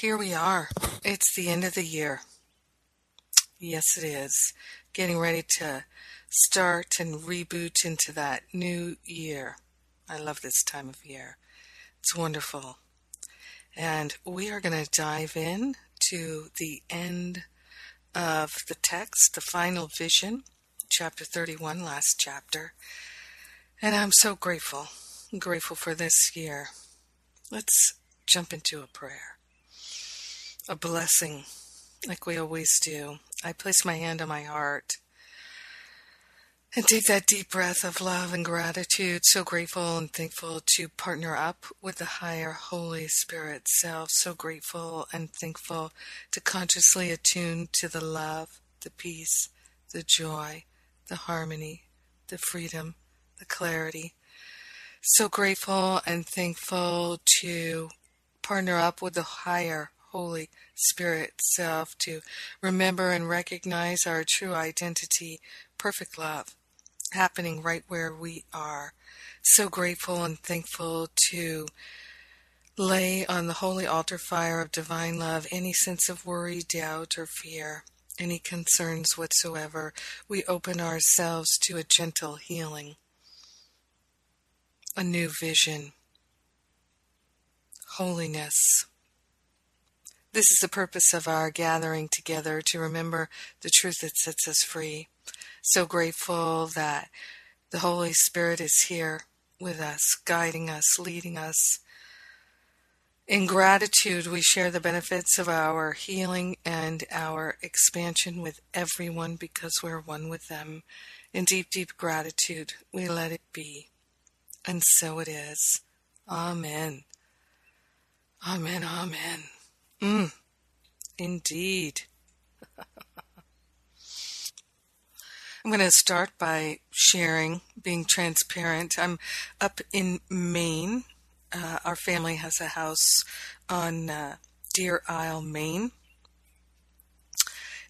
Here we are. It's the end of the year. Yes, it is. Getting ready to start and reboot into that new year. I love this time of year. It's wonderful. And we are going to dive in to the end of the text, the final vision, chapter 31, last chapter. And I'm so grateful, grateful for this year. Let's jump into a prayer, a blessing, like we always do. I place my hand on my heart and take that deep breath of love and gratitude. So grateful and thankful to partner up with the higher Holy Spirit self. So grateful and thankful to consciously attune to the love, the peace, the joy, the harmony, the freedom, the clarity. So grateful and thankful to partner up with the higher Holy Spirit self to remember and recognize our true identity, perfect love, happening right where we are. So grateful and thankful to lay on the holy altar fire of divine love any sense of worry, doubt, or fear, any concerns whatsoever. We open ourselves to a gentle healing, a new vision, holiness. This is the purpose of our gathering together to remember the truth that sets us free. So grateful that the Holy Spirit is here with us, guiding us, leading us. In gratitude, we share the benefits of our healing and our expansion with everyone because we're one with them. In deep, deep gratitude, we let it be. And so it is. Amen. Amen, amen. Mm, indeed. I'm going to start by sharing, being transparent. I'm up in Maine. Uh, our family has a house on uh, Deer Isle, Maine.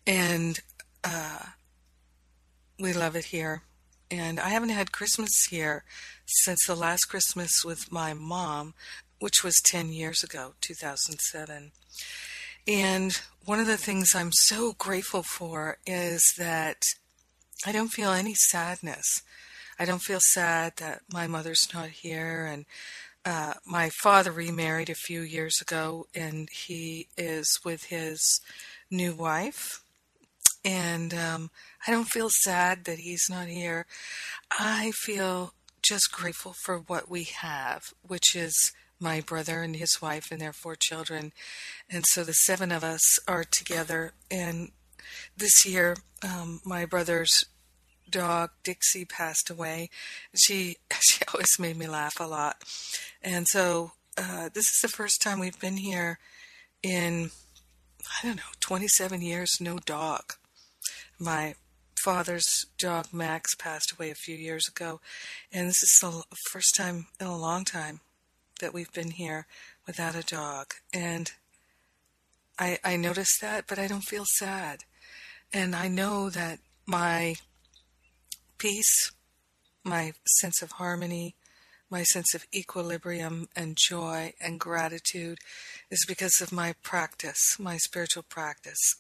And uh, we love it here. And I haven't had Christmas here since the last Christmas with my mom, which was 10 years ago, 2007. And one of the things I'm so grateful for is that I don't feel any sadness. I don't feel sad that my mother's not here. And uh, my father remarried a few years ago, and he is with his new wife. And um, I don't feel sad that he's not here. I feel just grateful for what we have, which is my brother and his wife and their four children. And so the seven of us are together. And this year, um, my brother's dog Dixie passed away. She she always made me laugh a lot, and so uh, this is the first time we've been here in I don't know 27 years. No dog. My father's dog Max passed away a few years ago, and this is the first time in a long time that we've been here without a dog. And I, I notice that, but I don't feel sad. And I know that my peace, my sense of harmony, my sense of equilibrium and joy and gratitude is because of my practice, my spiritual practice.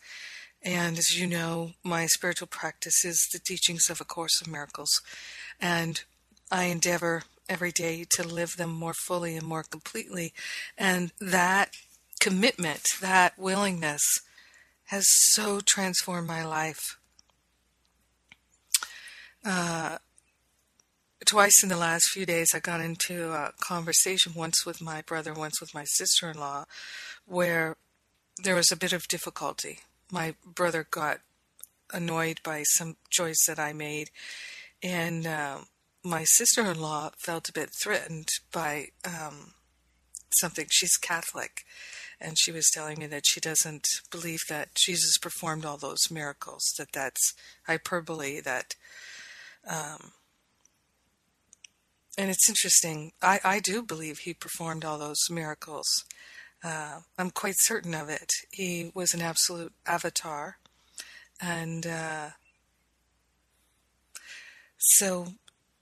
And as you know, my spiritual practice is the teachings of A Course of Miracles. And I endeavor every day to live them more fully and more completely. And that commitment, that willingness, has so transformed my life. Uh, twice in the last few days, I got into a conversation, once with my brother, once with my sister in law, where there was a bit of difficulty. My brother got annoyed by some choice that I made, and uh, my sister in law felt a bit threatened by um, something. She's Catholic, and she was telling me that she doesn't believe that Jesus performed all those miracles, that that's hyperbole, that um, and it's interesting. I, I do believe he performed all those miracles. Uh, I'm quite certain of it. He was an absolute avatar. And uh, so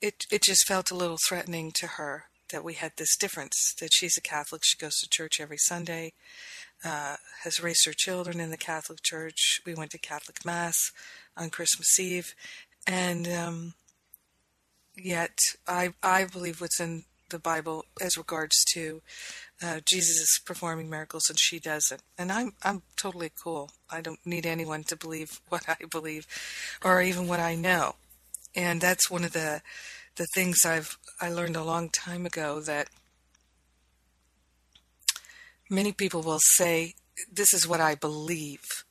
it, it just felt a little threatening to her that we had this difference that she's a Catholic, she goes to church every Sunday, uh, has raised her children in the Catholic Church. We went to Catholic Mass on Christmas Eve. And um, yet, I, I believe what's in the Bible as regards to uh, Jesus is performing miracles and she doesn't. And I'm I'm totally cool. I don't need anyone to believe what I believe, or even what I know. And that's one of the the things I've I learned a long time ago that many people will say this is what I believe,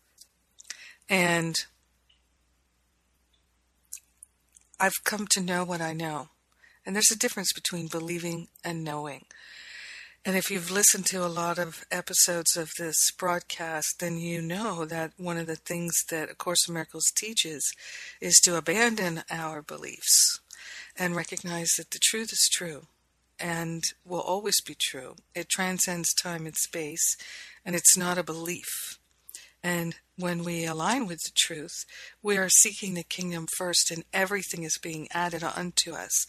and I've come to know what I know. And there's a difference between believing and knowing. And if you've listened to a lot of episodes of this broadcast, then you know that one of the things that A Course in Miracles teaches is to abandon our beliefs and recognize that the truth is true and will always be true. It transcends time and space, and it's not a belief. And when we align with the truth, we are seeking the kingdom first, and everything is being added unto us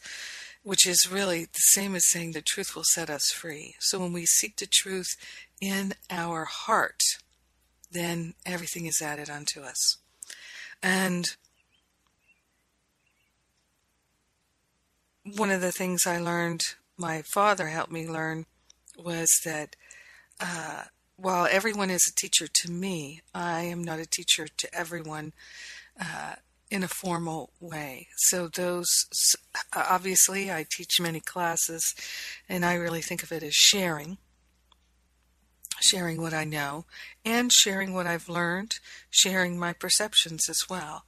which is really the same as saying the truth will set us free. So when we seek the truth in our heart, then everything is added unto us. And one of the things I learned, my father helped me learn, was that uh, while everyone is a teacher to me, I am not a teacher to everyone. Uh, in a formal way. So, those uh, obviously, I teach many classes, and I really think of it as sharing sharing what I know and sharing what I've learned, sharing my perceptions as well.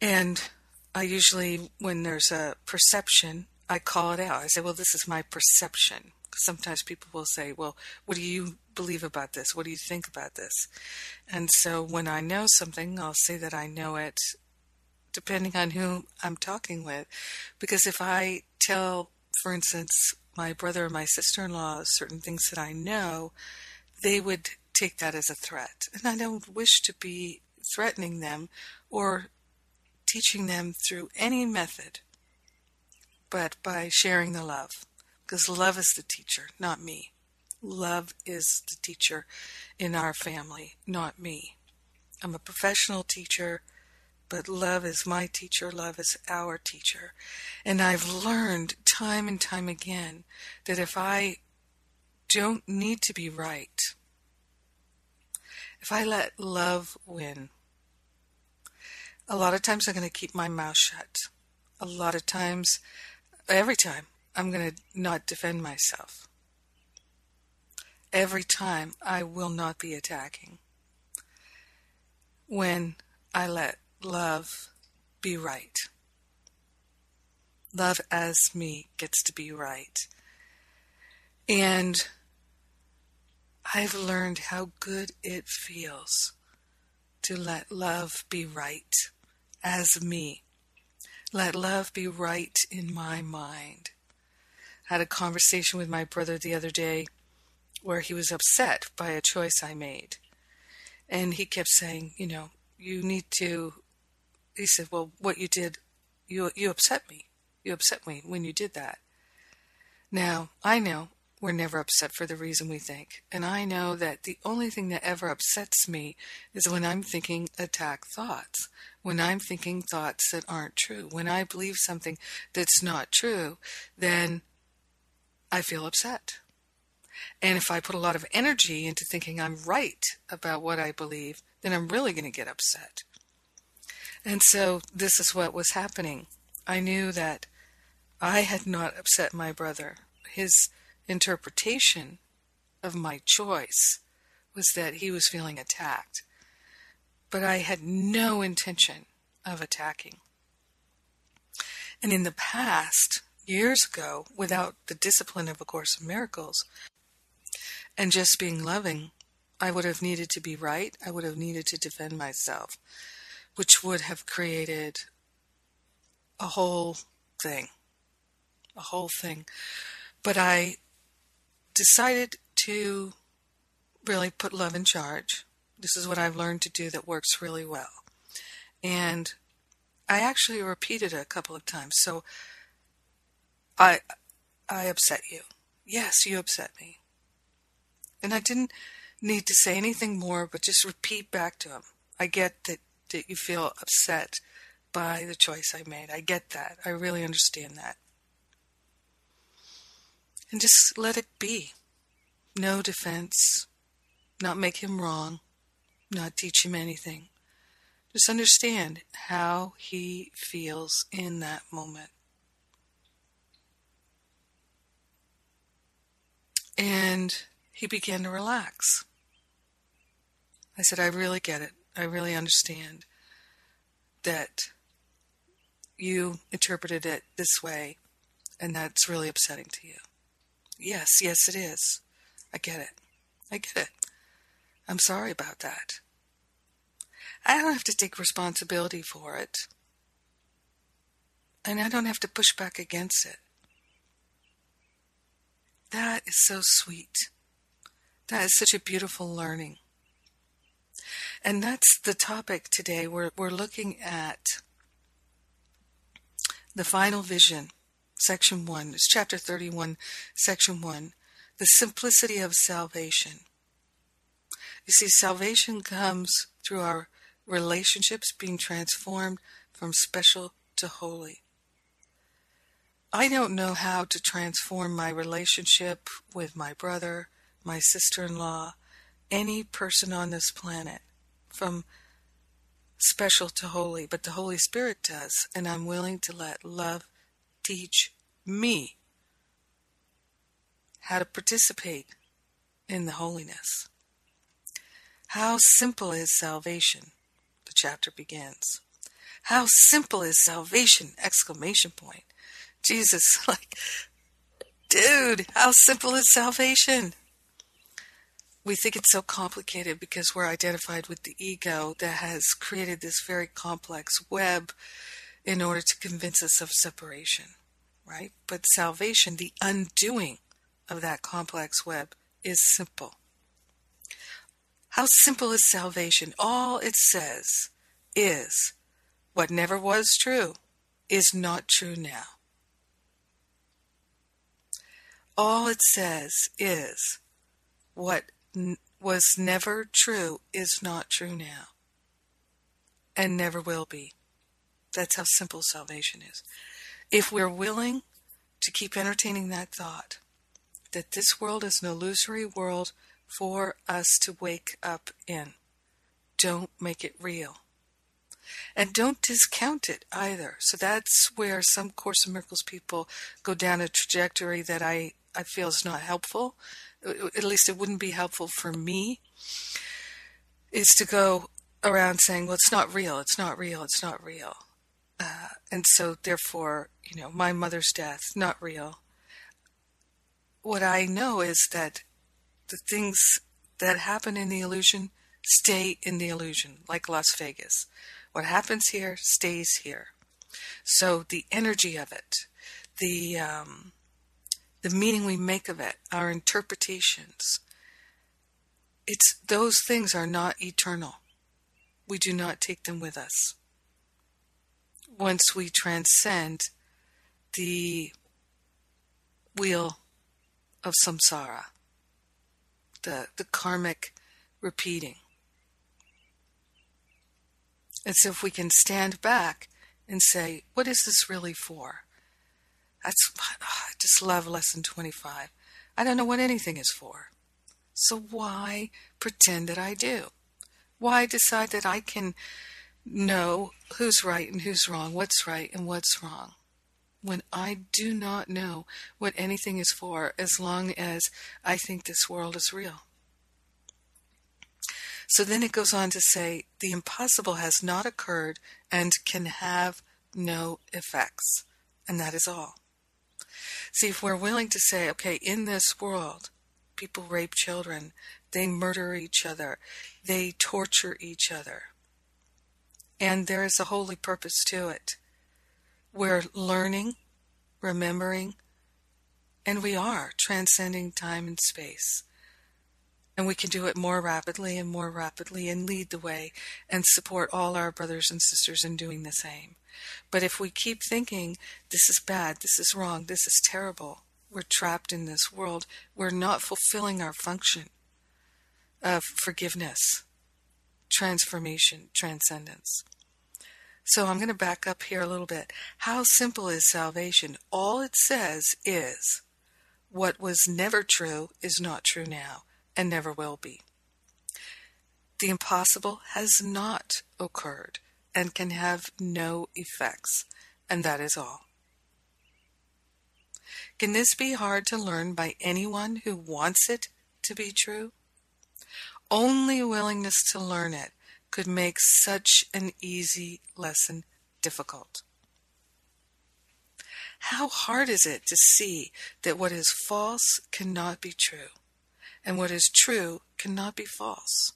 And I usually, when there's a perception, I call it out. I say, well, this is my perception. Sometimes people will say, well, what do you believe about this? What do you think about this? And so when I know something, I'll say that I know it depending on who I'm talking with. Because if I tell, for instance, my brother or my sister in law certain things that I know, they would take that as a threat. And I don't wish to be threatening them or teaching them through any method, but by sharing the love. Because love is the teacher, not me. Love is the teacher in our family, not me. I'm a professional teacher but love is my teacher, love is our teacher. And I've learned time and time again that if I don't need to be right, if I let love win, a lot of times I'm going to keep my mouth shut. A lot of times, every time, I'm going to not defend myself. Every time, I will not be attacking. When I let love be right. Love as me gets to be right. And I've learned how good it feels to let love be right as me. Let love be right in my mind. I had a conversation with my brother the other day where he was upset by a choice I made. And he kept saying, you know, you need to he said, "Well, what you did, you you upset me. You upset me when you did that." Now I know we're never upset for the reason we think. And I know that the only thing that ever upsets me is when I'm thinking attack thoughts, when I'm thinking thoughts that aren't true. When I believe something that's not true, then I feel upset. And if I put a lot of energy into thinking I'm right about what I believe, then I'm really going to get upset. And so this is what was happening. I knew that I had not upset my brother. His interpretation of my choice was that he was feeling attacked. But I had no intention of attacking. And in the past, years ago, without the discipline of A Course in Miracles, and just being loving, I would have needed to be right. I would have needed to defend myself, which would have created a whole thing. A whole thing. But I decided to really put love in charge. This is what I've learned to do that works really well. And I actually repeated it a couple of times. So I I upset you. Yes, you upset me. And I didn't need to say anything more, but just repeat back to him. I get that, that you feel upset by the choice I made. I get that. I really understand that and just let it be. No defense, not make him wrong, not teach him anything. Just understand how he feels in that moment. And he began to relax. I said, I really get it. I really understand that you interpreted it this way, and that's really upsetting to you. Yes, yes, it is. I get it. I get it. I'm sorry about that. I don't have to take responsibility for it. And I don't have to push back against it. That is so sweet. That is such a beautiful learning. And that's the topic today. We're, we're looking at the final vision section 1. It's chapter 31, section 1. The simplicity of salvation. You see, salvation comes through our relationships being transformed from special to holy. I don't know how to transform my relationship with my brother, my sister in law, any person on this planet from special to holy, but the Holy Spirit does, and I'm willing to let love teach me how to participate in the holiness. How simple is salvation? The chapter begins. How simple is salvation! Exclamation point. Jesus, like, dude, how simple is salvation? We think it's so complicated because we're identified with the ego that has created this very complex web in order to convince us of separation, right? But salvation, the undoing of that complex web, is simple. How simple is salvation? All it says is what never was true is not true now. All it says is what was never true is not true now and never will be. That's how simple salvation is. If we're willing to keep entertaining that thought, that this world is an illusory world for us to wake up in, don't make it real. And don't discount it either. So that's where some Course in Miracles people go down a trajectory that I, I feel is not helpful. At least it wouldn't be helpful for me. Is to go around saying, well, it's not real, it's not real, it's not real. Uh, and so, therefore, you know, my mother's death, not real. What I know is that the things that happen in the illusion stay in the illusion, like Las Vegas. What happens here stays here. So the energy of it, the um, the meaning we make of it, our interpretations, it's those things are not eternal. We do not take them with us once we transcend the wheel of samsara, the, the karmic repeating. It's if we can stand back and say, what is this really for? That's, I just love lesson 25. I don't know what anything is for. So why pretend that I do? Why decide that I can know who's right and who's wrong, what's right and what's wrong? When I do not know what anything is for as long as I think this world is real. So then it goes on to say the impossible has not occurred and can have no effects. And that is all. See, if we're willing to say, okay, in this world, people rape children, they murder each other, they torture each other, and there is a holy purpose to it. We're learning, remembering, and we are transcending time and space. And we can do it more rapidly and more rapidly and lead the way and support all our brothers and sisters in doing the same. But if we keep thinking, this is bad, this is wrong, this is terrible, we're trapped in this world, we're not fulfilling our function of forgiveness, transformation, transcendence. So I'm going to back up here a little bit. How simple is salvation? All it says is what was never true is not true now and never will be. The impossible has not occurred and can have no effects, and that is all. Can this be hard to learn by anyone who wants it to be true? Only a willingness to learn it could make such an easy lesson difficult. How hard is it to see that what is false cannot be true, and what is true cannot be false?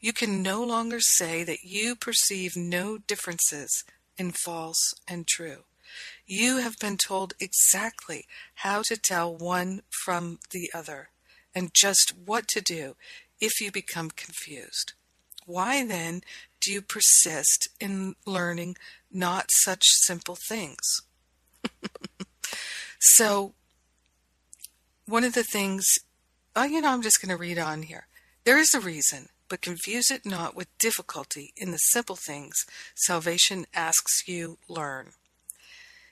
You can no longer say that you perceive no differences in false and true. You have been told exactly how to tell one from the other and just what to do if you become confused. Why then do you persist in learning not such simple things? so, one of the things, oh, you know, I'm just going to read on here. There is a reason but confuse it not with difficulty in the simple things salvation asks you learn.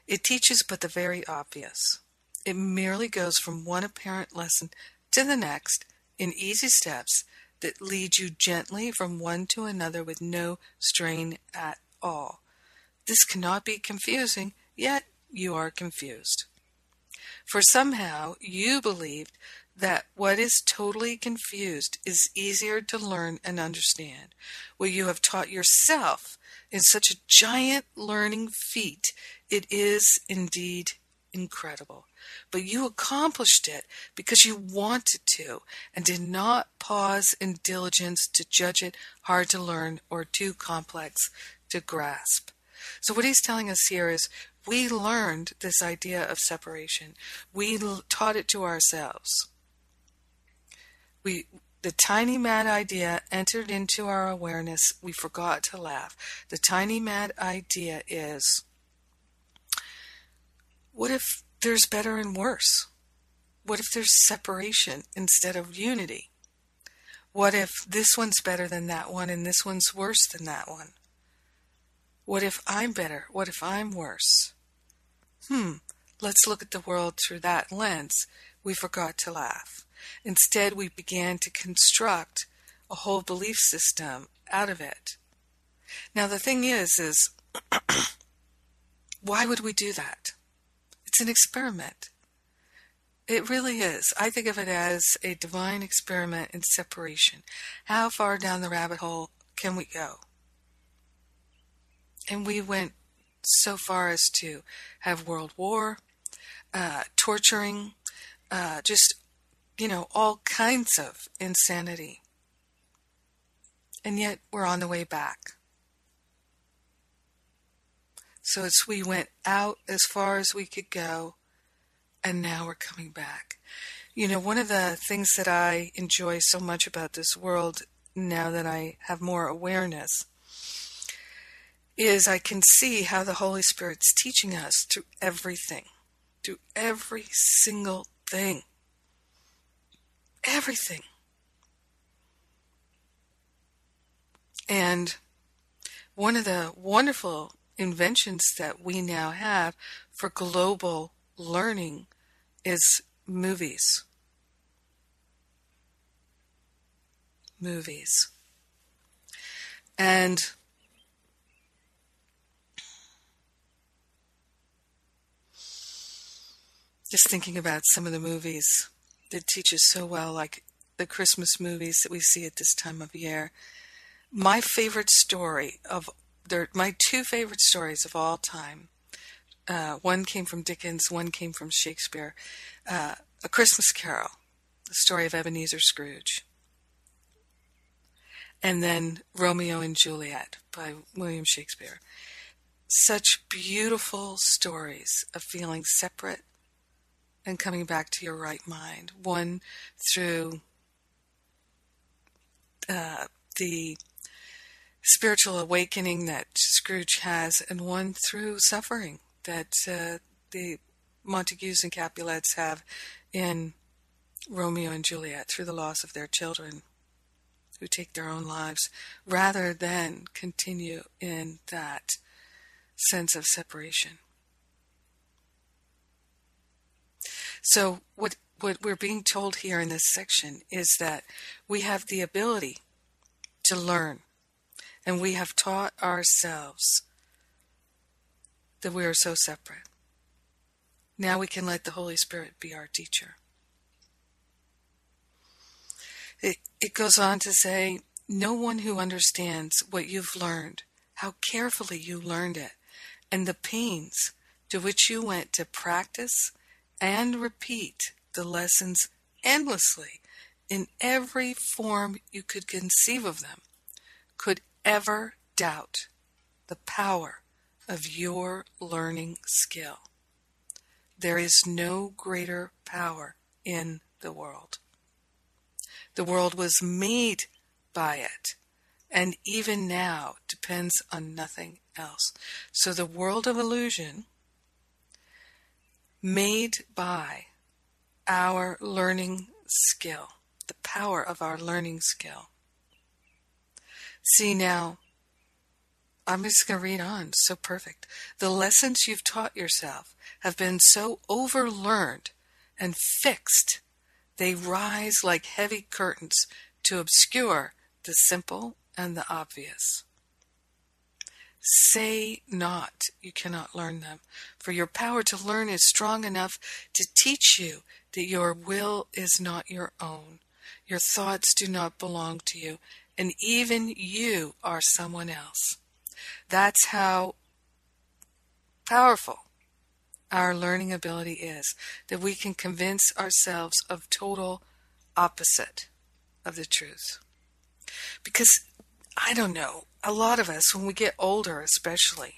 It teaches but the very obvious. It merely goes from one apparent lesson to the next in easy steps that lead you gently from one to another with no strain at all. This cannot be confusing, yet you are confused. For somehow you believed that what is totally confused is easier to learn and understand. What you have taught yourself is such a giant learning feat, it is indeed incredible. But you accomplished it because you wanted to and did not pause in diligence to judge it hard to learn or too complex to grasp. So, what he's telling us here is we learned this idea of separation, we taught it to ourselves we the tiny mad idea entered into our awareness. We forgot to laugh. The tiny mad idea is what if there's better and worse? What if there's separation instead of unity? What if this one's better than that one and this one's worse than that one? What if I'm better? What if I'm worse? Hmm, let's look at the world through that lens. We forgot to laugh. Instead, we began to construct a whole belief system out of it. Now, the thing is, is why would we do that? It's an experiment. It really is. I think of it as a divine experiment in separation. How far down the rabbit hole can we go? And we went so far as to have world war, uh, torturing, uh, just you know, all kinds of insanity. And yet we're on the way back. So as we went out as far as we could go, and now we're coming back. You know, one of the things that I enjoy so much about this world now that I have more awareness is I can see how the Holy Spirit's teaching us through everything, through every single thing. Everything. And one of the wonderful inventions that we now have for global learning is movies. Movies. And just thinking about some of the movies that teaches so well, like the Christmas movies that we see at this time of year. My favorite story of there, my two favorite stories of all time. Uh, one came from Dickens, one came from Shakespeare. Uh, A Christmas Carol, the story of Ebenezer Scrooge. And then Romeo and Juliet by William Shakespeare. Such beautiful stories of feeling separate and coming back to your right mind. One through uh, the spiritual awakening that Scrooge has, and one through suffering that uh, the Montagues and Capulets have in Romeo and Juliet through the loss of their children who take their own lives rather than continue in that sense of separation. So what what we're being told here in this section is that we have the ability to learn and we have taught ourselves that we are so separate. Now we can let the Holy Spirit be our teacher. It, it goes on to say, no one who understands what you've learned, how carefully you learned it, and the pains to which you went to practice and repeat the lessons endlessly in every form you could conceive of them, could ever doubt the power of your learning skill. There is no greater power in the world. The world was made by it, and even now depends on nothing else. So the world of illusion made by our learning skill, the power of our learning skill. See now, I'm just going to read on. So perfect. The lessons you've taught yourself have been so overlearned and fixed, they rise like heavy curtains to obscure the simple and the obvious. Say not you cannot learn them, for your power to learn is strong enough to teach you that your will is not your own. Your thoughts do not belong to you, and even you are someone else. That's how powerful our learning ability is, that we can convince ourselves of total opposite of the truth. Because, I don't know, a lot of us, when we get older especially,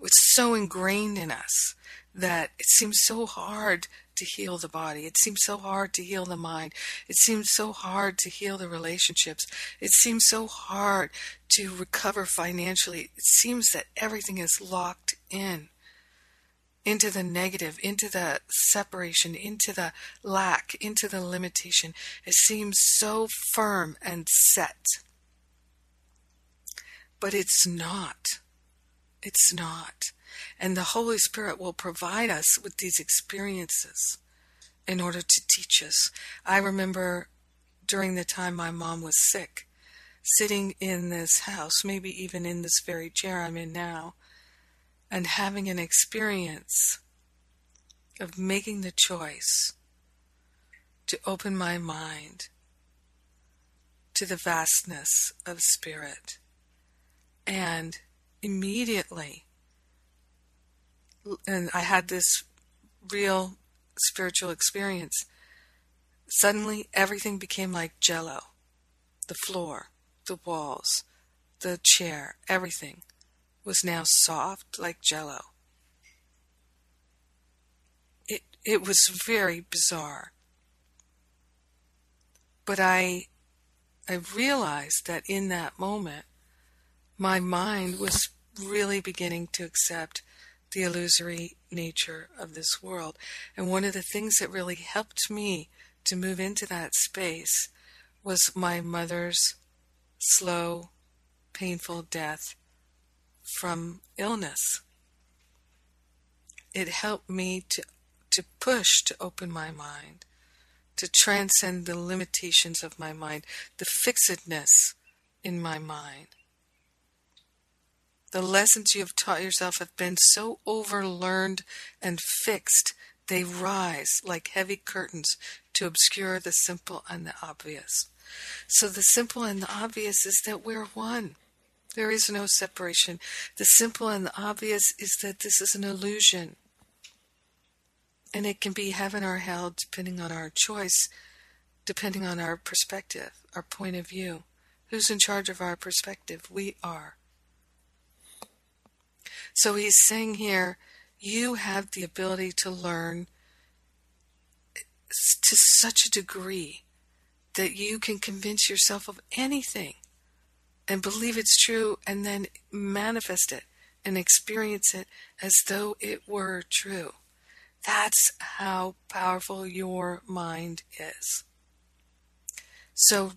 it's so ingrained in us that it seems so hard to heal the body. It seems so hard to heal the mind. It seems so hard to heal the relationships. It seems so hard to recover financially. It seems that everything is locked in into the negative, into the separation, into the lack, into the limitation. It seems so firm and set. But it's not. It's not. And the Holy Spirit will provide us with these experiences in order to teach us. I remember during the time my mom was sick, sitting in this house, maybe even in this very chair I'm in now, and having an experience of making the choice to open my mind to the vastness of spirit. And immediately and I had this real spiritual experience. Suddenly, everything became like jello the floor, the walls, the chair, everything was now soft like jello. It, it was very bizarre. But I, I realized that in that moment, my mind was really beginning to accept the illusory nature of this world. And one of the things that really helped me to move into that space was my mother's slow, painful death from illness. It helped me to, to push to open my mind, to transcend the limitations of my mind, the fixedness in my mind. The lessons you have taught yourself have been so overlearned and fixed, they rise like heavy curtains to obscure the simple and the obvious. So, the simple and the obvious is that we're one. There is no separation. The simple and the obvious is that this is an illusion. And it can be heaven or hell depending on our choice, depending on our perspective, our point of view. Who's in charge of our perspective? We are. So he's saying here, you have the ability to learn to such a degree that you can convince yourself of anything and believe it's true and then manifest it and experience it as though it were true. That's how powerful your mind is. So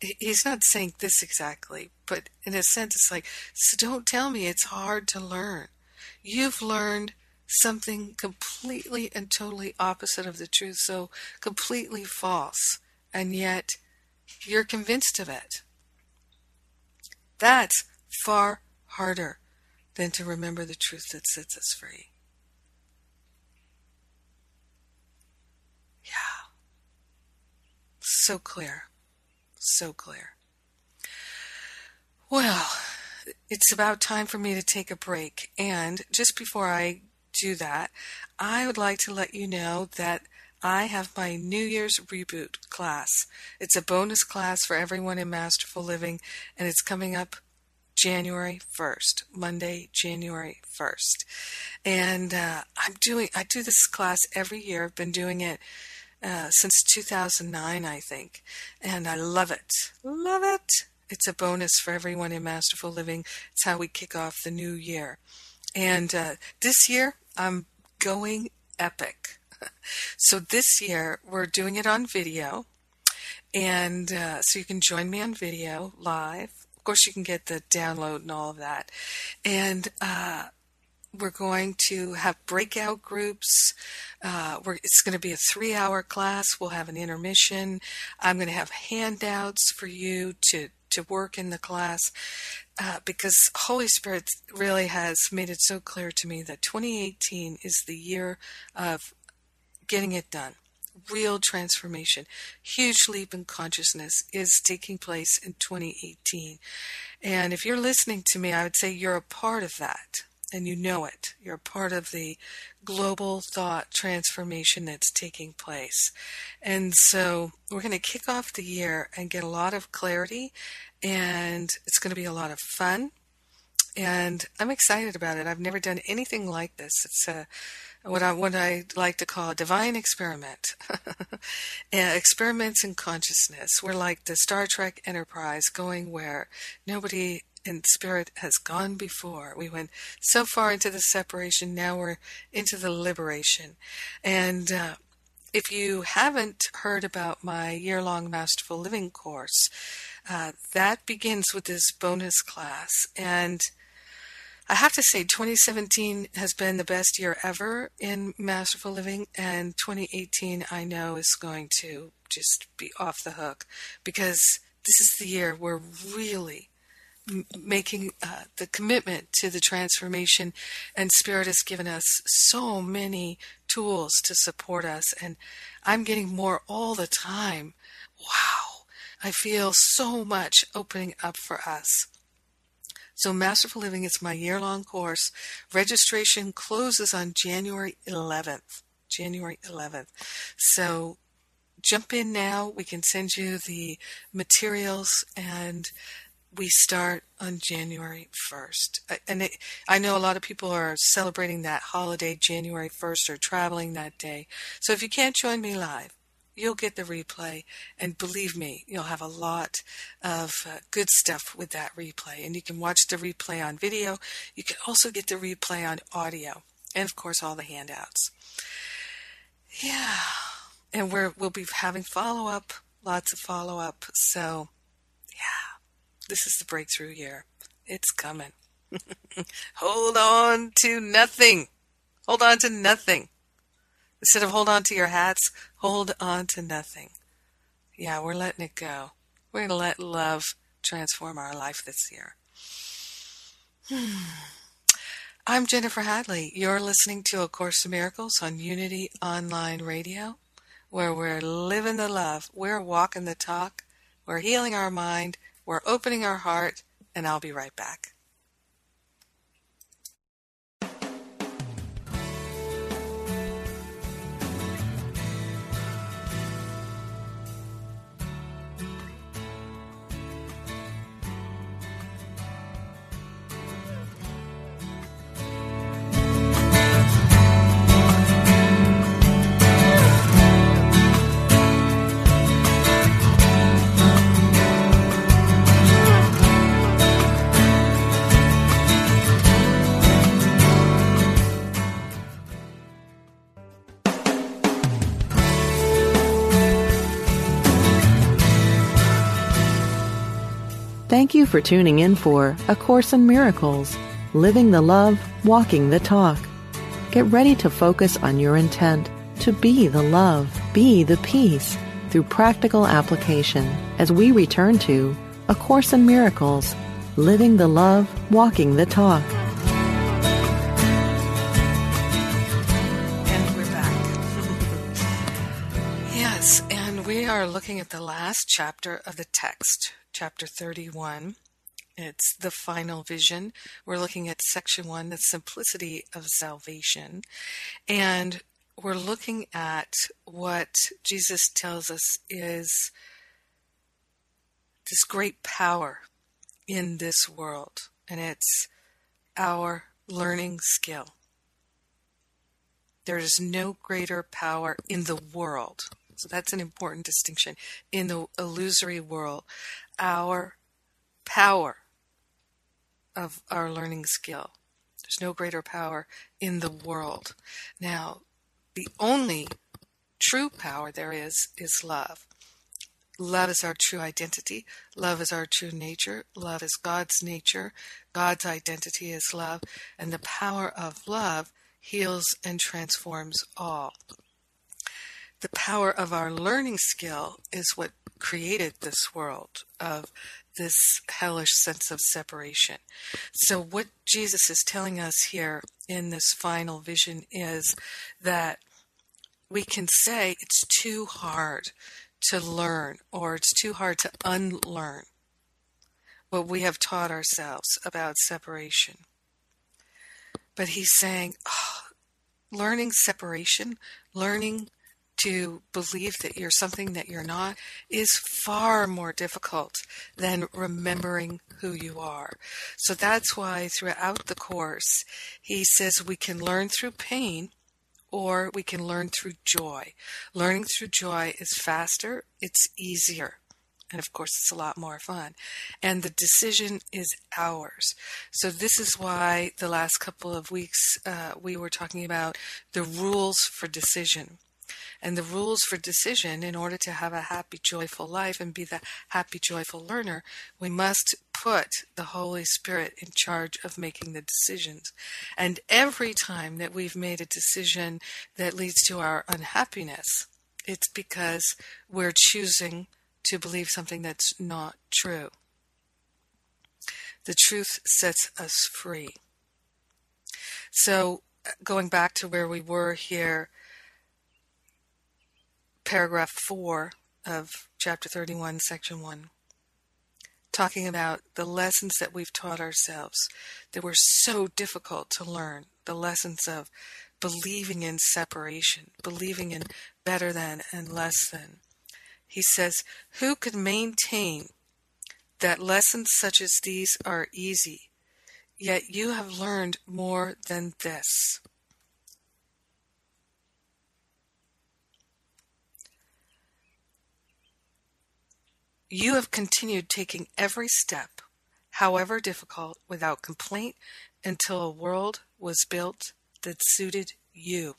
he's not saying this exactly, but in a sense, it's like, so don't tell me it's hard to learn. You've learned something completely and totally opposite of the truth, so completely false, and yet you're convinced of it. That's far harder than to remember the truth that sets us free. Yeah. So clear. So clear. Well, it's about time for me to take a break. And just before I do that, I would like to let you know that I have my New Year's Reboot class. It's a bonus class for everyone in Masterful Living, and it's coming up January 1st, Monday, January 1st. And uh, I'm doing, I do this class every year. I've been doing it uh, since 2009, I think, and I love it. Love it. It's a bonus for everyone in Masterful Living. It's how we kick off the new year. And uh, this year, I'm going epic. so this year we're doing it on video, and uh, so you can join me on video live. Of course, you can get the download and all of that, and uh, we're going to have breakout groups. Uh, it's going to be a three-hour class. We'll have an intermission. I'm going to have handouts for you to to work in the class uh, because Holy Spirit really has made it so clear to me that 2018 is the year of getting it done. Real transformation, huge leap in consciousness is taking place in 2018. And if you're listening to me, I would say you're a part of that and you know it. You're part of the global thought transformation that's taking place. And so we're going to kick off the year and get a lot of clarity, and it's going to be a lot of fun. And I'm excited about it. I've never done anything like this. It's a what I what I like to call a divine experiment. Experiments in consciousness. We're like the Star Trek Enterprise going where nobody in spirit has gone before. We went so far into the separation, now we're into the liberation. And uh, if you haven't heard about my year long Masterful Living course, uh, that begins with this bonus class. And I have to say, 2017 has been the best year ever in Masterful Living, and 2018 I know is going to just be off the hook because this is the year we're really making uh, the commitment to the transformation and spirit has given us so many tools to support us and i'm getting more all the time. Wow. I feel so much opening up for us. So masterful living is my year-long course. Registration closes on january 11th january 11th so jump in now. We can send you the materials and we start on January 1st. And it, I know a lot of people are celebrating that holiday January 1st or traveling that day. So if you can't join me live, you'll get the replay. And believe me, you'll have a lot of uh, good stuff with that replay. And you can watch the replay on video. You can also get the replay on audio. And of course, all the handouts. Yeah. and we're, we'll be having follow up, lots of follow up. So, this is the breakthrough year. It's coming. hold on to nothing. Hold on to nothing. Instead of hold on to your hats, hold on to nothing. Yeah, we're letting it go. We're going to let love transform our life this year. I'm Jennifer Hadley. You're listening to A Course in Miracles on Unity Online Radio, where we're living the love, we're walking the talk, we're healing our mind, we're opening our heart, and I'll be right back. Thank you for tuning in for A Course in Miracles Living the Love, Walking the Talk. Get ready to focus on your intent to be the love, be the peace through practical application as we return to A Course in Miracles Living the Love, Walking the Talk. And we're back. yes, and we are looking at the last chapter of the text chapter 31. It's the final vision. We're looking at section one, the simplicity of salvation. And we're looking at what Jesus tells us is this great power in this world, and it's our learning skill. There is no greater power in the world. So that's an important distinction. In the illusory world, our power of our learning skill. There's no greater power in the world. Now, the only true power there is is love. Love is our true identity. Love is our true nature. Love is God's nature. God's identity is love. And the power of love heals and transforms all. The power of our learning skill is what created this world of this hellish sense of separation. So, what Jesus is telling us here in this final vision is that we can say it's too hard to learn or it's too hard to unlearn what we have taught ourselves about separation. But he's saying, oh, learning separation, learning to believe that you're something that you're not is far more difficult than remembering who you are. So that's why throughout the course, he says we can learn through pain or we can learn through joy. Learning through joy is faster, it's easier. And of course, it's a lot more fun. And the decision is ours. So, this is why the last couple of weeks uh, we were talking about the rules for decision and the rules for decision in order to have a happy, joyful life and be the happy, joyful learner, we must put the Holy Spirit in charge of making the decisions. And every time that we've made a decision that leads to our unhappiness, it's because we're choosing to believe something that's not true. The truth sets us free. So, uh, going back to where we were here paragraph 4 of chapter 31, section 1, talking about the lessons that we've taught ourselves that were so difficult to learn, the lessons of believing in separation, believing in better than and less than. He says, Who could maintain that lessons such as these are easy, yet you have learned more than this? You have continued taking every step, however difficult, without complaint until a world was built that suited you.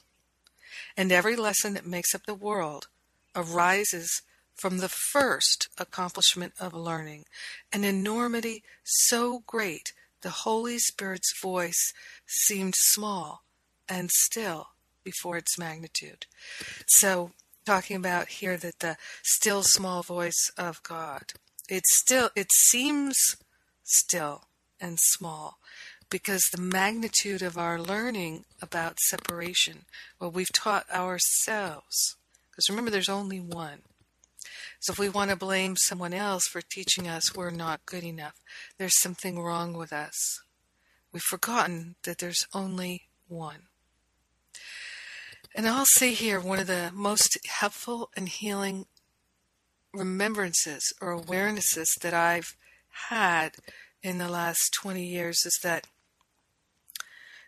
And every lesson that makes up the world arises from the first accomplishment of learning, an enormity so great the Holy Spirit's voice seemed small and still before its magnitude. So, talking about here that the still small voice of God, it still it seems still and small because the magnitude of our learning about separation, what we've taught ourselves, because remember there's only one. So if we want to blame someone else for teaching us we're not good enough, there's something wrong with us. We've forgotten that there's only one. And I'll say here one of the most helpful and healing remembrances or awarenesses that I've had in the last 20 years is that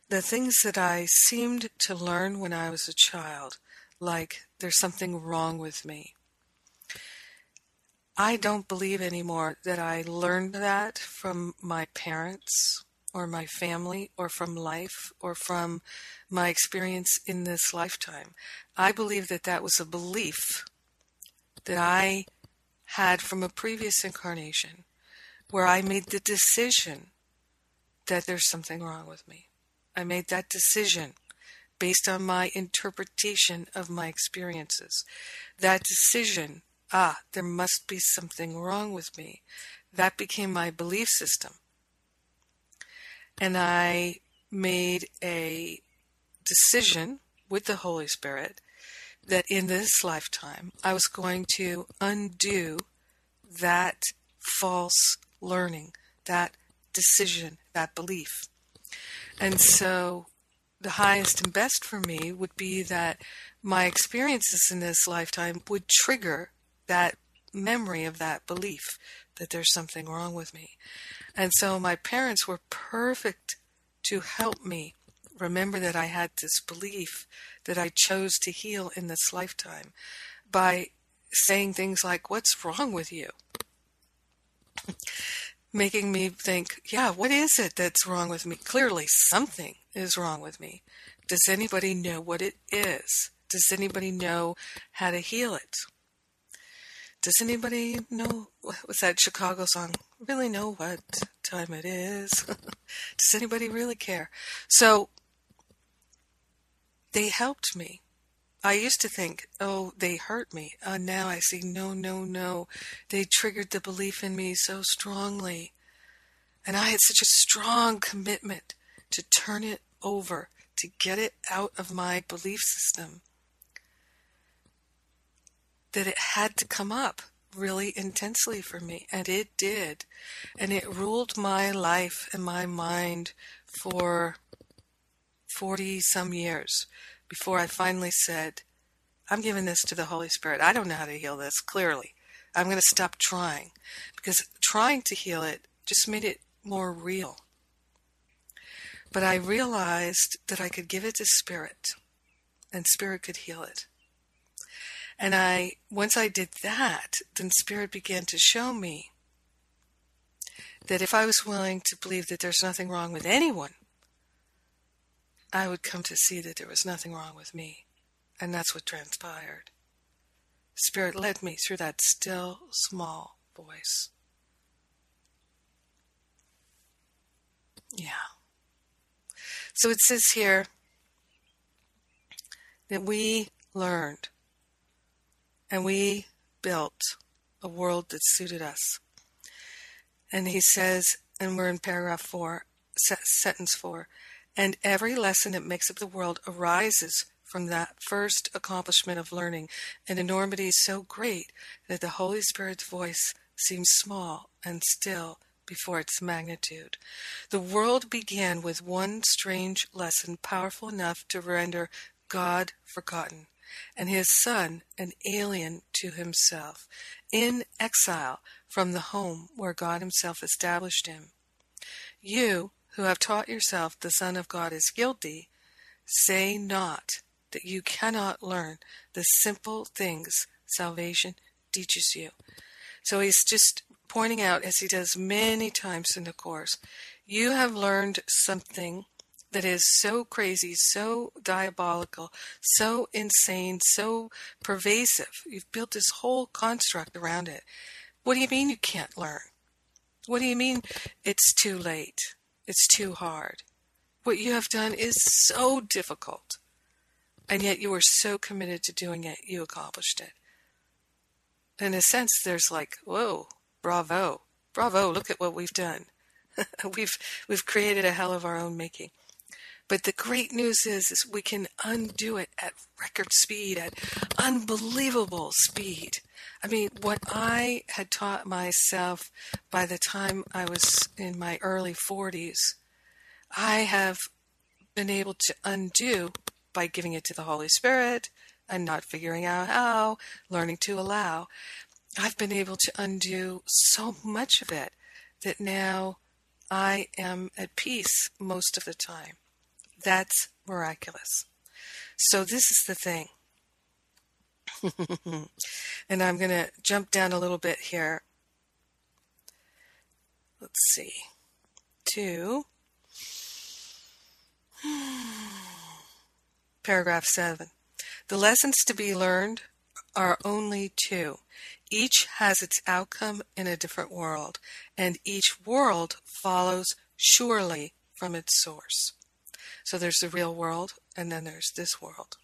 the things that I seemed to learn when I was a child, like there's something wrong with me, I don't believe anymore that I learned that from my parents or my family or from life or from my experience in this lifetime. I believe that that was a belief that I had from a previous incarnation where I made the decision that there's something wrong with me. I made that decision based on my interpretation of my experiences. That decision, ah, there must be something wrong with me, that became my belief system. And I made a decision with the Holy Spirit that in this lifetime I was going to undo that false learning, that decision, that belief. And so the highest and best for me would be that my experiences in this lifetime would trigger that memory of that belief that there's something wrong with me. And so my parents were perfect to help me remember that I had this belief that I chose to heal in this lifetime by saying things like, What's wrong with you? Making me think, Yeah, what is it that's wrong with me? Clearly, something is wrong with me. Does anybody know what it is? Does anybody know how to heal it? Does anybody know what's that Chicago song? Really know what time it is? Does anybody really care? So they helped me. I used to think, oh, they hurt me. Uh, now I see, no, no, no. They triggered the belief in me so strongly. And I had such a strong commitment to turn it over, to get it out of my belief system, that it had to come up really intensely for me. And it did. And it ruled my life and my mind for 40 some years before I finally said, I'm giving this to the Holy Spirit. I don't know how to heal this, clearly. I'm going to stop trying because trying to heal it just made it more real. But I realized that I could give it to Spirit and Spirit could heal it. And I, once I did that, then Spirit began to show me that if I was willing to believe that there's nothing wrong with anyone, I would come to see that there was nothing wrong with me. And that's what transpired. Spirit led me through that still, small voice. Yeah. So it says here that we learned and we built a world that suited us. And he says, and we're in paragraph four, sentence four, and every lesson that makes up the world arises from that first accomplishment of learning. An enormity so great that the Holy Spirit's voice seems small and still before its magnitude. The world began with one strange lesson powerful enough to render God forgotten and his son an alien to himself, in exile from the home where God himself established him. You, who have taught yourself the Son of God is guilty, say not that you cannot learn the simple things salvation teaches you. So he's just pointing out, as he does many times in the Course, you have learned something that is so crazy, so diabolical, so insane, so pervasive. You've built this whole construct around it. What do you mean you can't learn? What do you mean it's too late? It's too hard. What you have done is so difficult. And yet you were so committed to doing it, you accomplished it. In a sense, there's like, whoa, bravo, bravo, look at what we've done. we've, we've created a hell of our own making. But the great news is, is we can undo it at record speed, at unbelievable speed. I mean, what I had taught myself by the time I was in my early 40s, I have been able to undo by giving it to the Holy Spirit and not figuring out how, learning to allow. I've been able to undo so much of it that now I am at peace most of the time. That's miraculous. So, this is the thing. and I'm going to jump down a little bit here. Let's see. To paragraph 7. The lessons to be learned are only two. Each has its outcome in a different world, and each world follows surely from its source. So there's the real world, and then there's this world.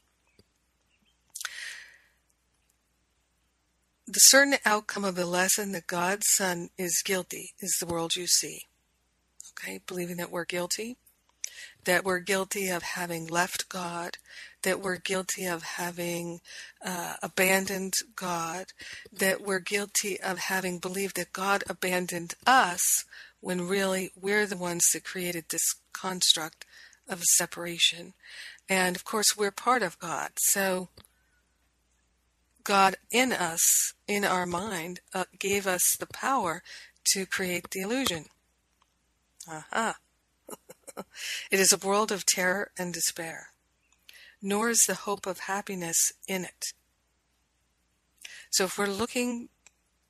The certain outcome of the lesson that God's Son is guilty is the world you see. Okay, believing that we're guilty, that we're guilty of having left God, that we're guilty of having uh, abandoned God, that we're guilty of having believed that God abandoned us when really we're the ones that created this construct of separation. And of course, we're part of God. So, God in us, in our mind, uh, gave us the power to create the illusion. Aha. it is a world of terror and despair, nor is the hope of happiness in it. So, if we're looking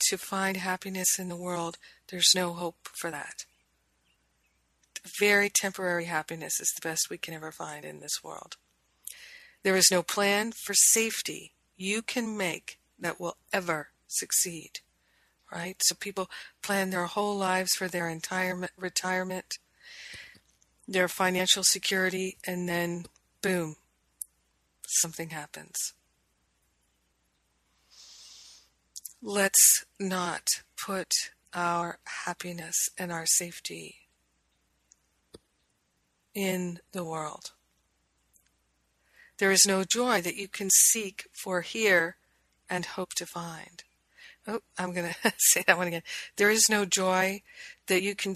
to find happiness in the world, there's no hope for that very temporary happiness is the best we can ever find in this world. There is no plan for safety you can make that will ever succeed. Right? So people plan their whole lives for their entire retirement, their financial security, and then boom, something happens. Let's not put our happiness and our safety in the world. There is no joy that you can seek for here and hope to find. Oh, I'm going to say that one again. There is no joy that you can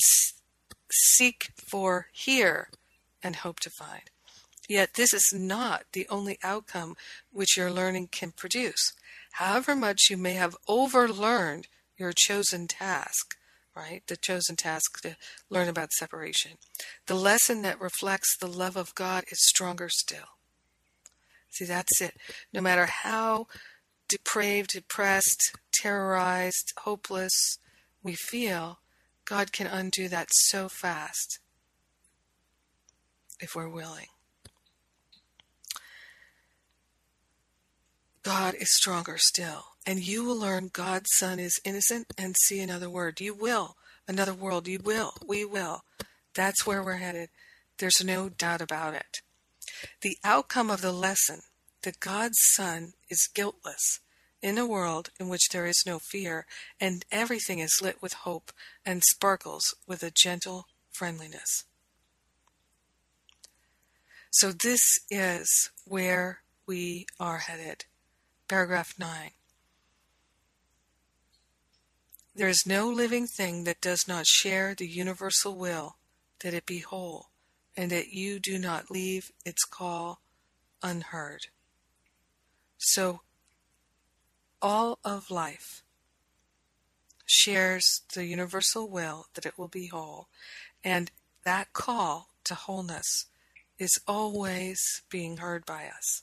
seek for here and hope to find. Yet this is not the only outcome which your learning can produce. However much you may have overlearned your chosen task, right? The chosen task to learn about separation. The lesson that reflects the love of God is stronger still. See, that's it. No matter how depraved, depressed, terrorized, hopeless we feel, God can undo that so fast if we're willing. God is stronger still and you will learn God's Son is innocent and see another word. You will. Another world. You will. We will. That's where we're headed. There's no doubt about it. The outcome of the lesson that God's Son is guiltless in a world in which there is no fear and everything is lit with hope and sparkles with a gentle friendliness. So, this is where we are headed. Paragraph 9. There is no living thing that does not share the universal will that it be whole, and that you do not leave its call unheard. So, all of life shares the universal will that it will be whole, and that call to wholeness is always being heard by us.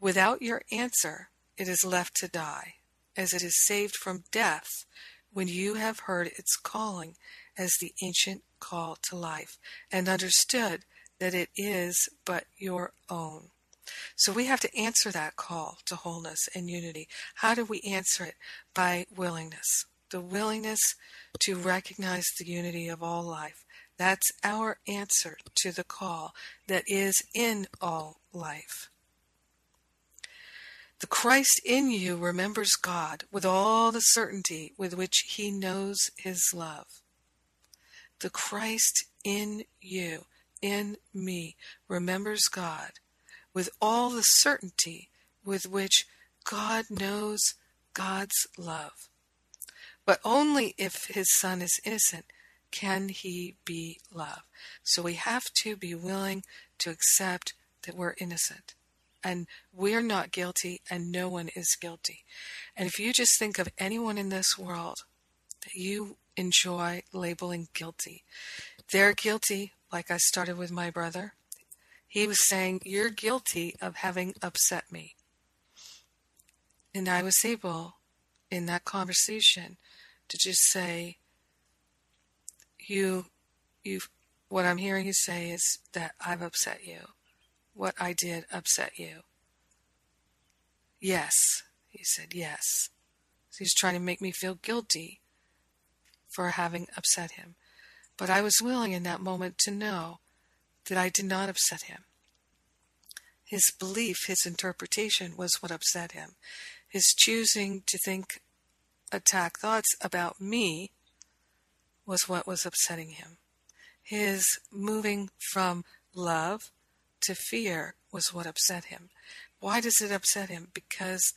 Without your answer, it is left to die as it is saved from death when you have heard its calling as the ancient call to life and understood that it is but your own. So we have to answer that call to wholeness and unity. How do we answer it? By willingness. The willingness to recognize the unity of all life. That's our answer to the call that is in all life. The Christ in you remembers God with all the certainty with which he knows his love. The Christ in you, in me, remembers God with all the certainty with which God knows God's love. But only if his son is innocent can he be love. So we have to be willing to accept that we're innocent and we're not guilty and no one is guilty. And if you just think of anyone in this world that you enjoy labeling guilty, they're guilty, like I started with my brother. He was saying, You're guilty of having upset me. And I was able in that conversation to just say, You, you, what I'm hearing you say is that I've upset you what I did upset you? Yes, he said, yes. So he's trying to make me feel guilty for having upset him. But I was willing in that moment to know that I did not upset him. His belief, his interpretation was what upset him. His choosing to think attack thoughts about me was what was upsetting him. His moving from love to fear was what upset him. Why does it upset him? Because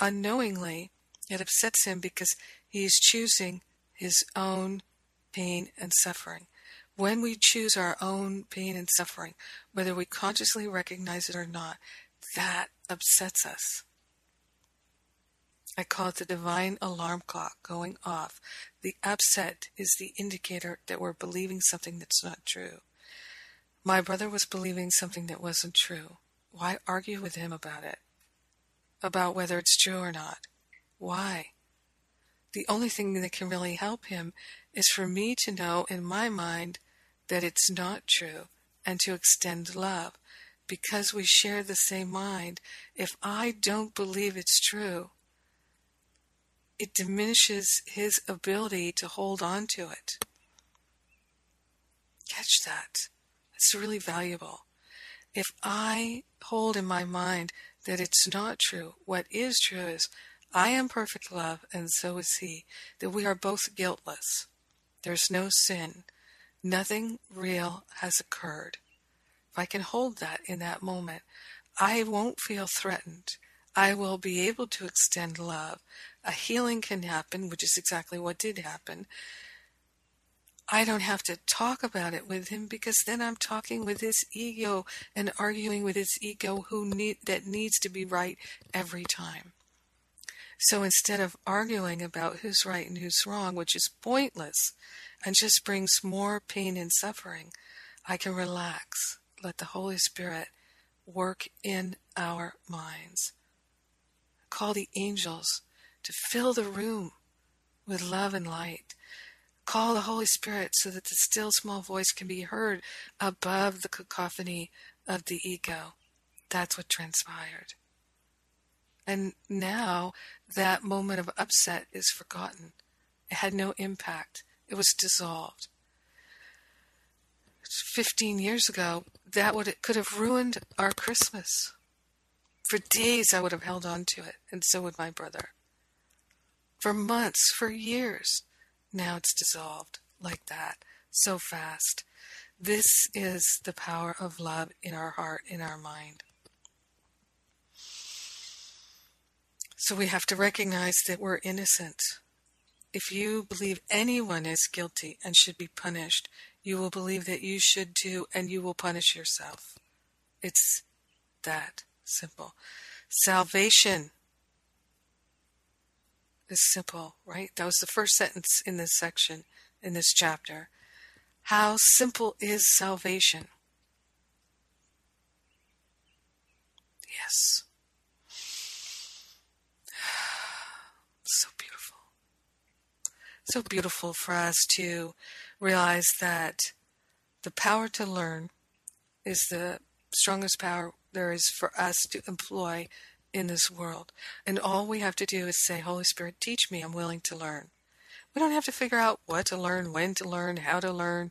unknowingly it upsets him because he is choosing his own pain and suffering. When we choose our own pain and suffering, whether we consciously recognize it or not, that upsets us. I call it the divine alarm clock going off. The upset is the indicator that we're believing something that's not true. My brother was believing something that wasn't true. Why argue with him about it? About whether it's true or not? Why? The only thing that can really help him is for me to know in my mind that it's not true and to extend love. Because we share the same mind, if I don't believe it's true, it diminishes his ability to hold on to it. Catch that. It's really valuable. If I hold in my mind that it's not true, what is true is I am perfect love and so is he, that we are both guiltless. There's no sin. Nothing real has occurred. If I can hold that in that moment, I won't feel threatened. I will be able to extend love. A healing can happen, which is exactly what did happen. I don't have to talk about it with him because then I'm talking with his ego and arguing with his ego who need that needs to be right every time. So instead of arguing about who's right and who's wrong, which is pointless and just brings more pain and suffering, I can relax, let the Holy Spirit work in our minds. Call the angels to fill the room with love and light Call the Holy Spirit so that the still small voice can be heard above the cacophony of the ego. That's what transpired. And now that moment of upset is forgotten. It had no impact. It was dissolved. 15 years ago, that would it could have ruined our Christmas. For days I would have held on to it, and so would my brother. For months, for years. Now it's dissolved like that, so fast. This is the power of love in our heart, in our mind. So we have to recognize that we're innocent. If you believe anyone is guilty and should be punished, you will believe that you should too, and you will punish yourself. It's that simple. Salvation is simple, right? That was the first sentence in this section, in this chapter. How simple is salvation? Yes. So beautiful. So beautiful for us to realize that the power to learn is the strongest power there is for us to employ in this world. And all we have to do is say, Holy Spirit, teach me. I'm willing to learn. We don't have to figure out what to learn, when to learn, how to learn.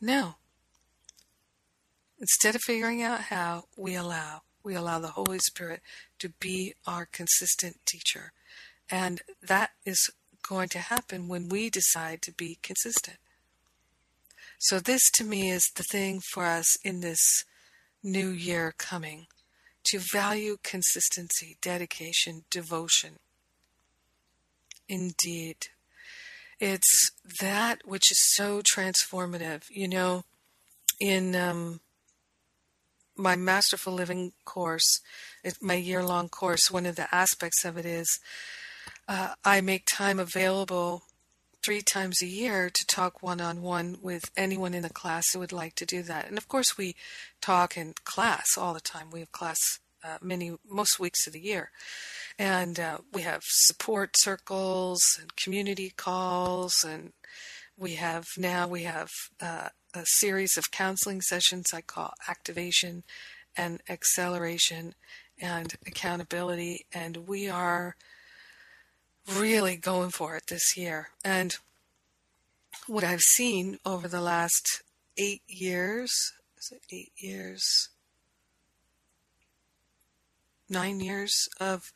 No. Instead of figuring out how, we allow. We allow the Holy Spirit to be our consistent teacher. And that is going to happen when we decide to be consistent. So, this to me is the thing for us in this new year coming to value consistency, dedication, devotion. Indeed. It's that which is so transformative. You know, in um, my Masterful Living course, my year long course, one of the aspects of it is uh, I make time available three times a year to talk one on one with anyone in the class who would like to do that. And of course, we talk in class all the time. We have class uh, many, most weeks of the year. And uh, we have support circles and community calls. And we have now, we have uh, a series of counseling sessions I call activation and acceleration and accountability. And we are really going for it this year. And what I've seen over the last eight years, is it eight years? Nine years of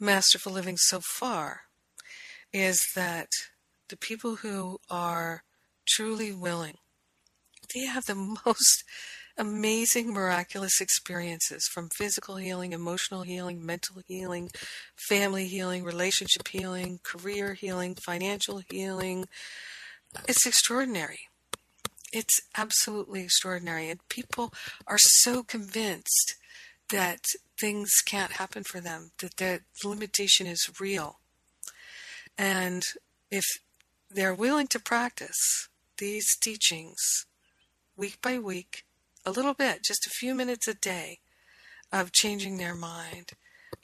Masterful Living so far is that the people who are truly willing, they have the most amazing, miraculous experiences from physical healing, emotional healing, mental healing, family healing, relationship healing, career healing, financial healing. It's extraordinary. It's absolutely extraordinary. And people are so convinced that things can't happen for them, that the limitation is real. And if they're willing to practice these teachings week by week, a little bit, just a few minutes a day of changing their mind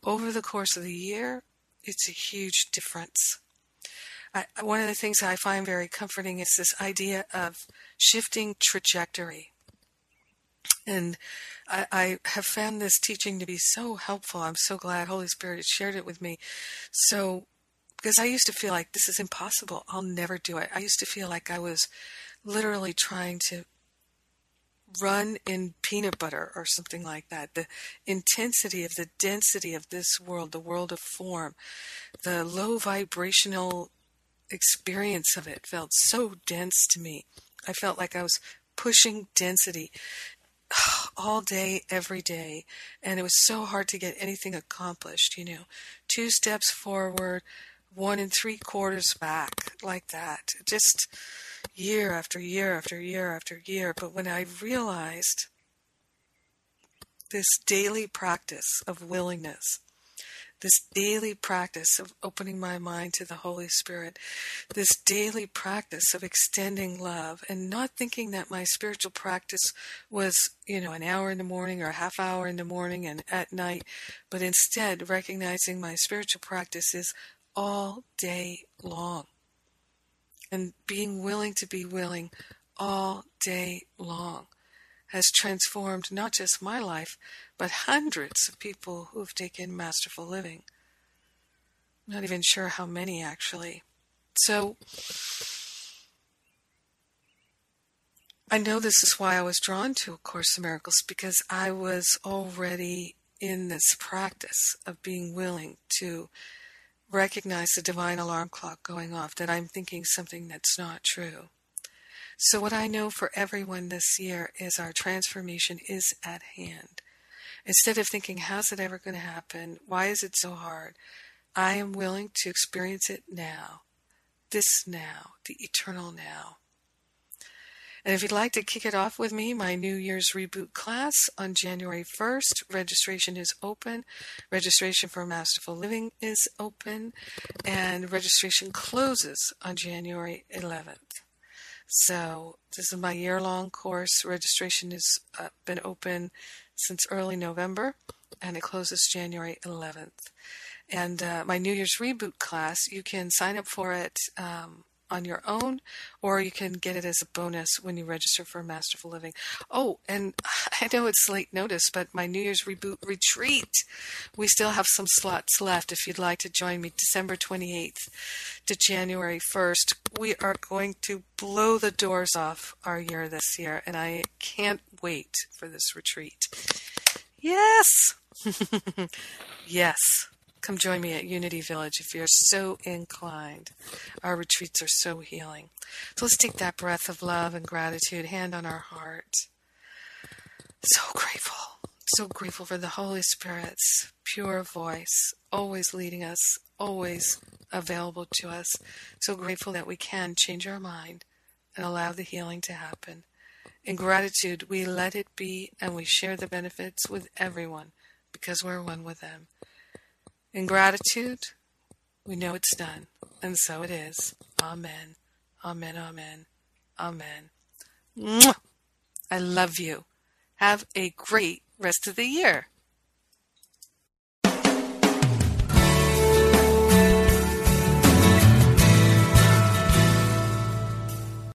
over the course of the year, it's a huge difference. I, one of the things I find very comforting is this idea of shifting trajectory. And I, I, have found this teaching to be so helpful. I'm so glad Holy Spirit has shared it with me. So, because I used to feel like this is impossible. I'll never do it. I used to feel like I was literally trying to run in peanut butter or something like that. The intensity of the density of this world, the world of form, the low vibrational experience of it felt so dense to me. I felt like I was pushing density all day, every day, and it was so hard to get anything accomplished, you know. Two steps forward, one and three quarters back, like that. Just year after year after year after year. But when I realized this daily practice of willingness, this daily practice of opening my mind to the Holy Spirit, this daily practice of extending love and not thinking that my spiritual practice was, you know, an hour in the morning or a half hour in the morning and at night, but instead recognizing my spiritual practice is all day long and being willing to be willing all day long has transformed not just my life, but hundreds of people who have taken masterful living. I'm not even sure how many actually. So, I know this is why I was drawn to A Course in Miracles because I was already in this practice of being willing to recognize the divine alarm clock going off, that I'm thinking something that's not true. So, what I know for everyone this year is our transformation is at hand. Instead of thinking, how's it ever going to happen? Why is it so hard? I am willing to experience it now, this now, the eternal now. And if you'd like to kick it off with me, my New Year's Reboot class on January 1st, registration is open. Registration for Masterful Living is open, and registration closes on January 11th. So, this is my year long course. Registration has uh, been open since early November, and it closes January 11th. And uh, my New Year's Reboot class, you can sign up for it. Um, on your own, or you can get it as a bonus when you register for Masterful Living. Oh, and I know it's late notice, but my New Year's reboot retreat, we still have some slots left if you'd like to join me December 28th to January 1st. We are going to blow the doors off our year this year, and I can't wait for this retreat. Yes! yes. Come join me at Unity Village if you're so inclined. Our retreats are so healing. So let's take that breath of love and gratitude, hand on our heart. So grateful. So grateful for the Holy Spirit's pure voice, always leading us, always available to us. So grateful that we can change our mind and allow the healing to happen. In gratitude, we let it be and we share the benefits with everyone because we're one with them. In gratitude, we know it's done, and so it is. Amen. Amen. Amen. Amen. Mwah! I love you. Have a great rest of the year.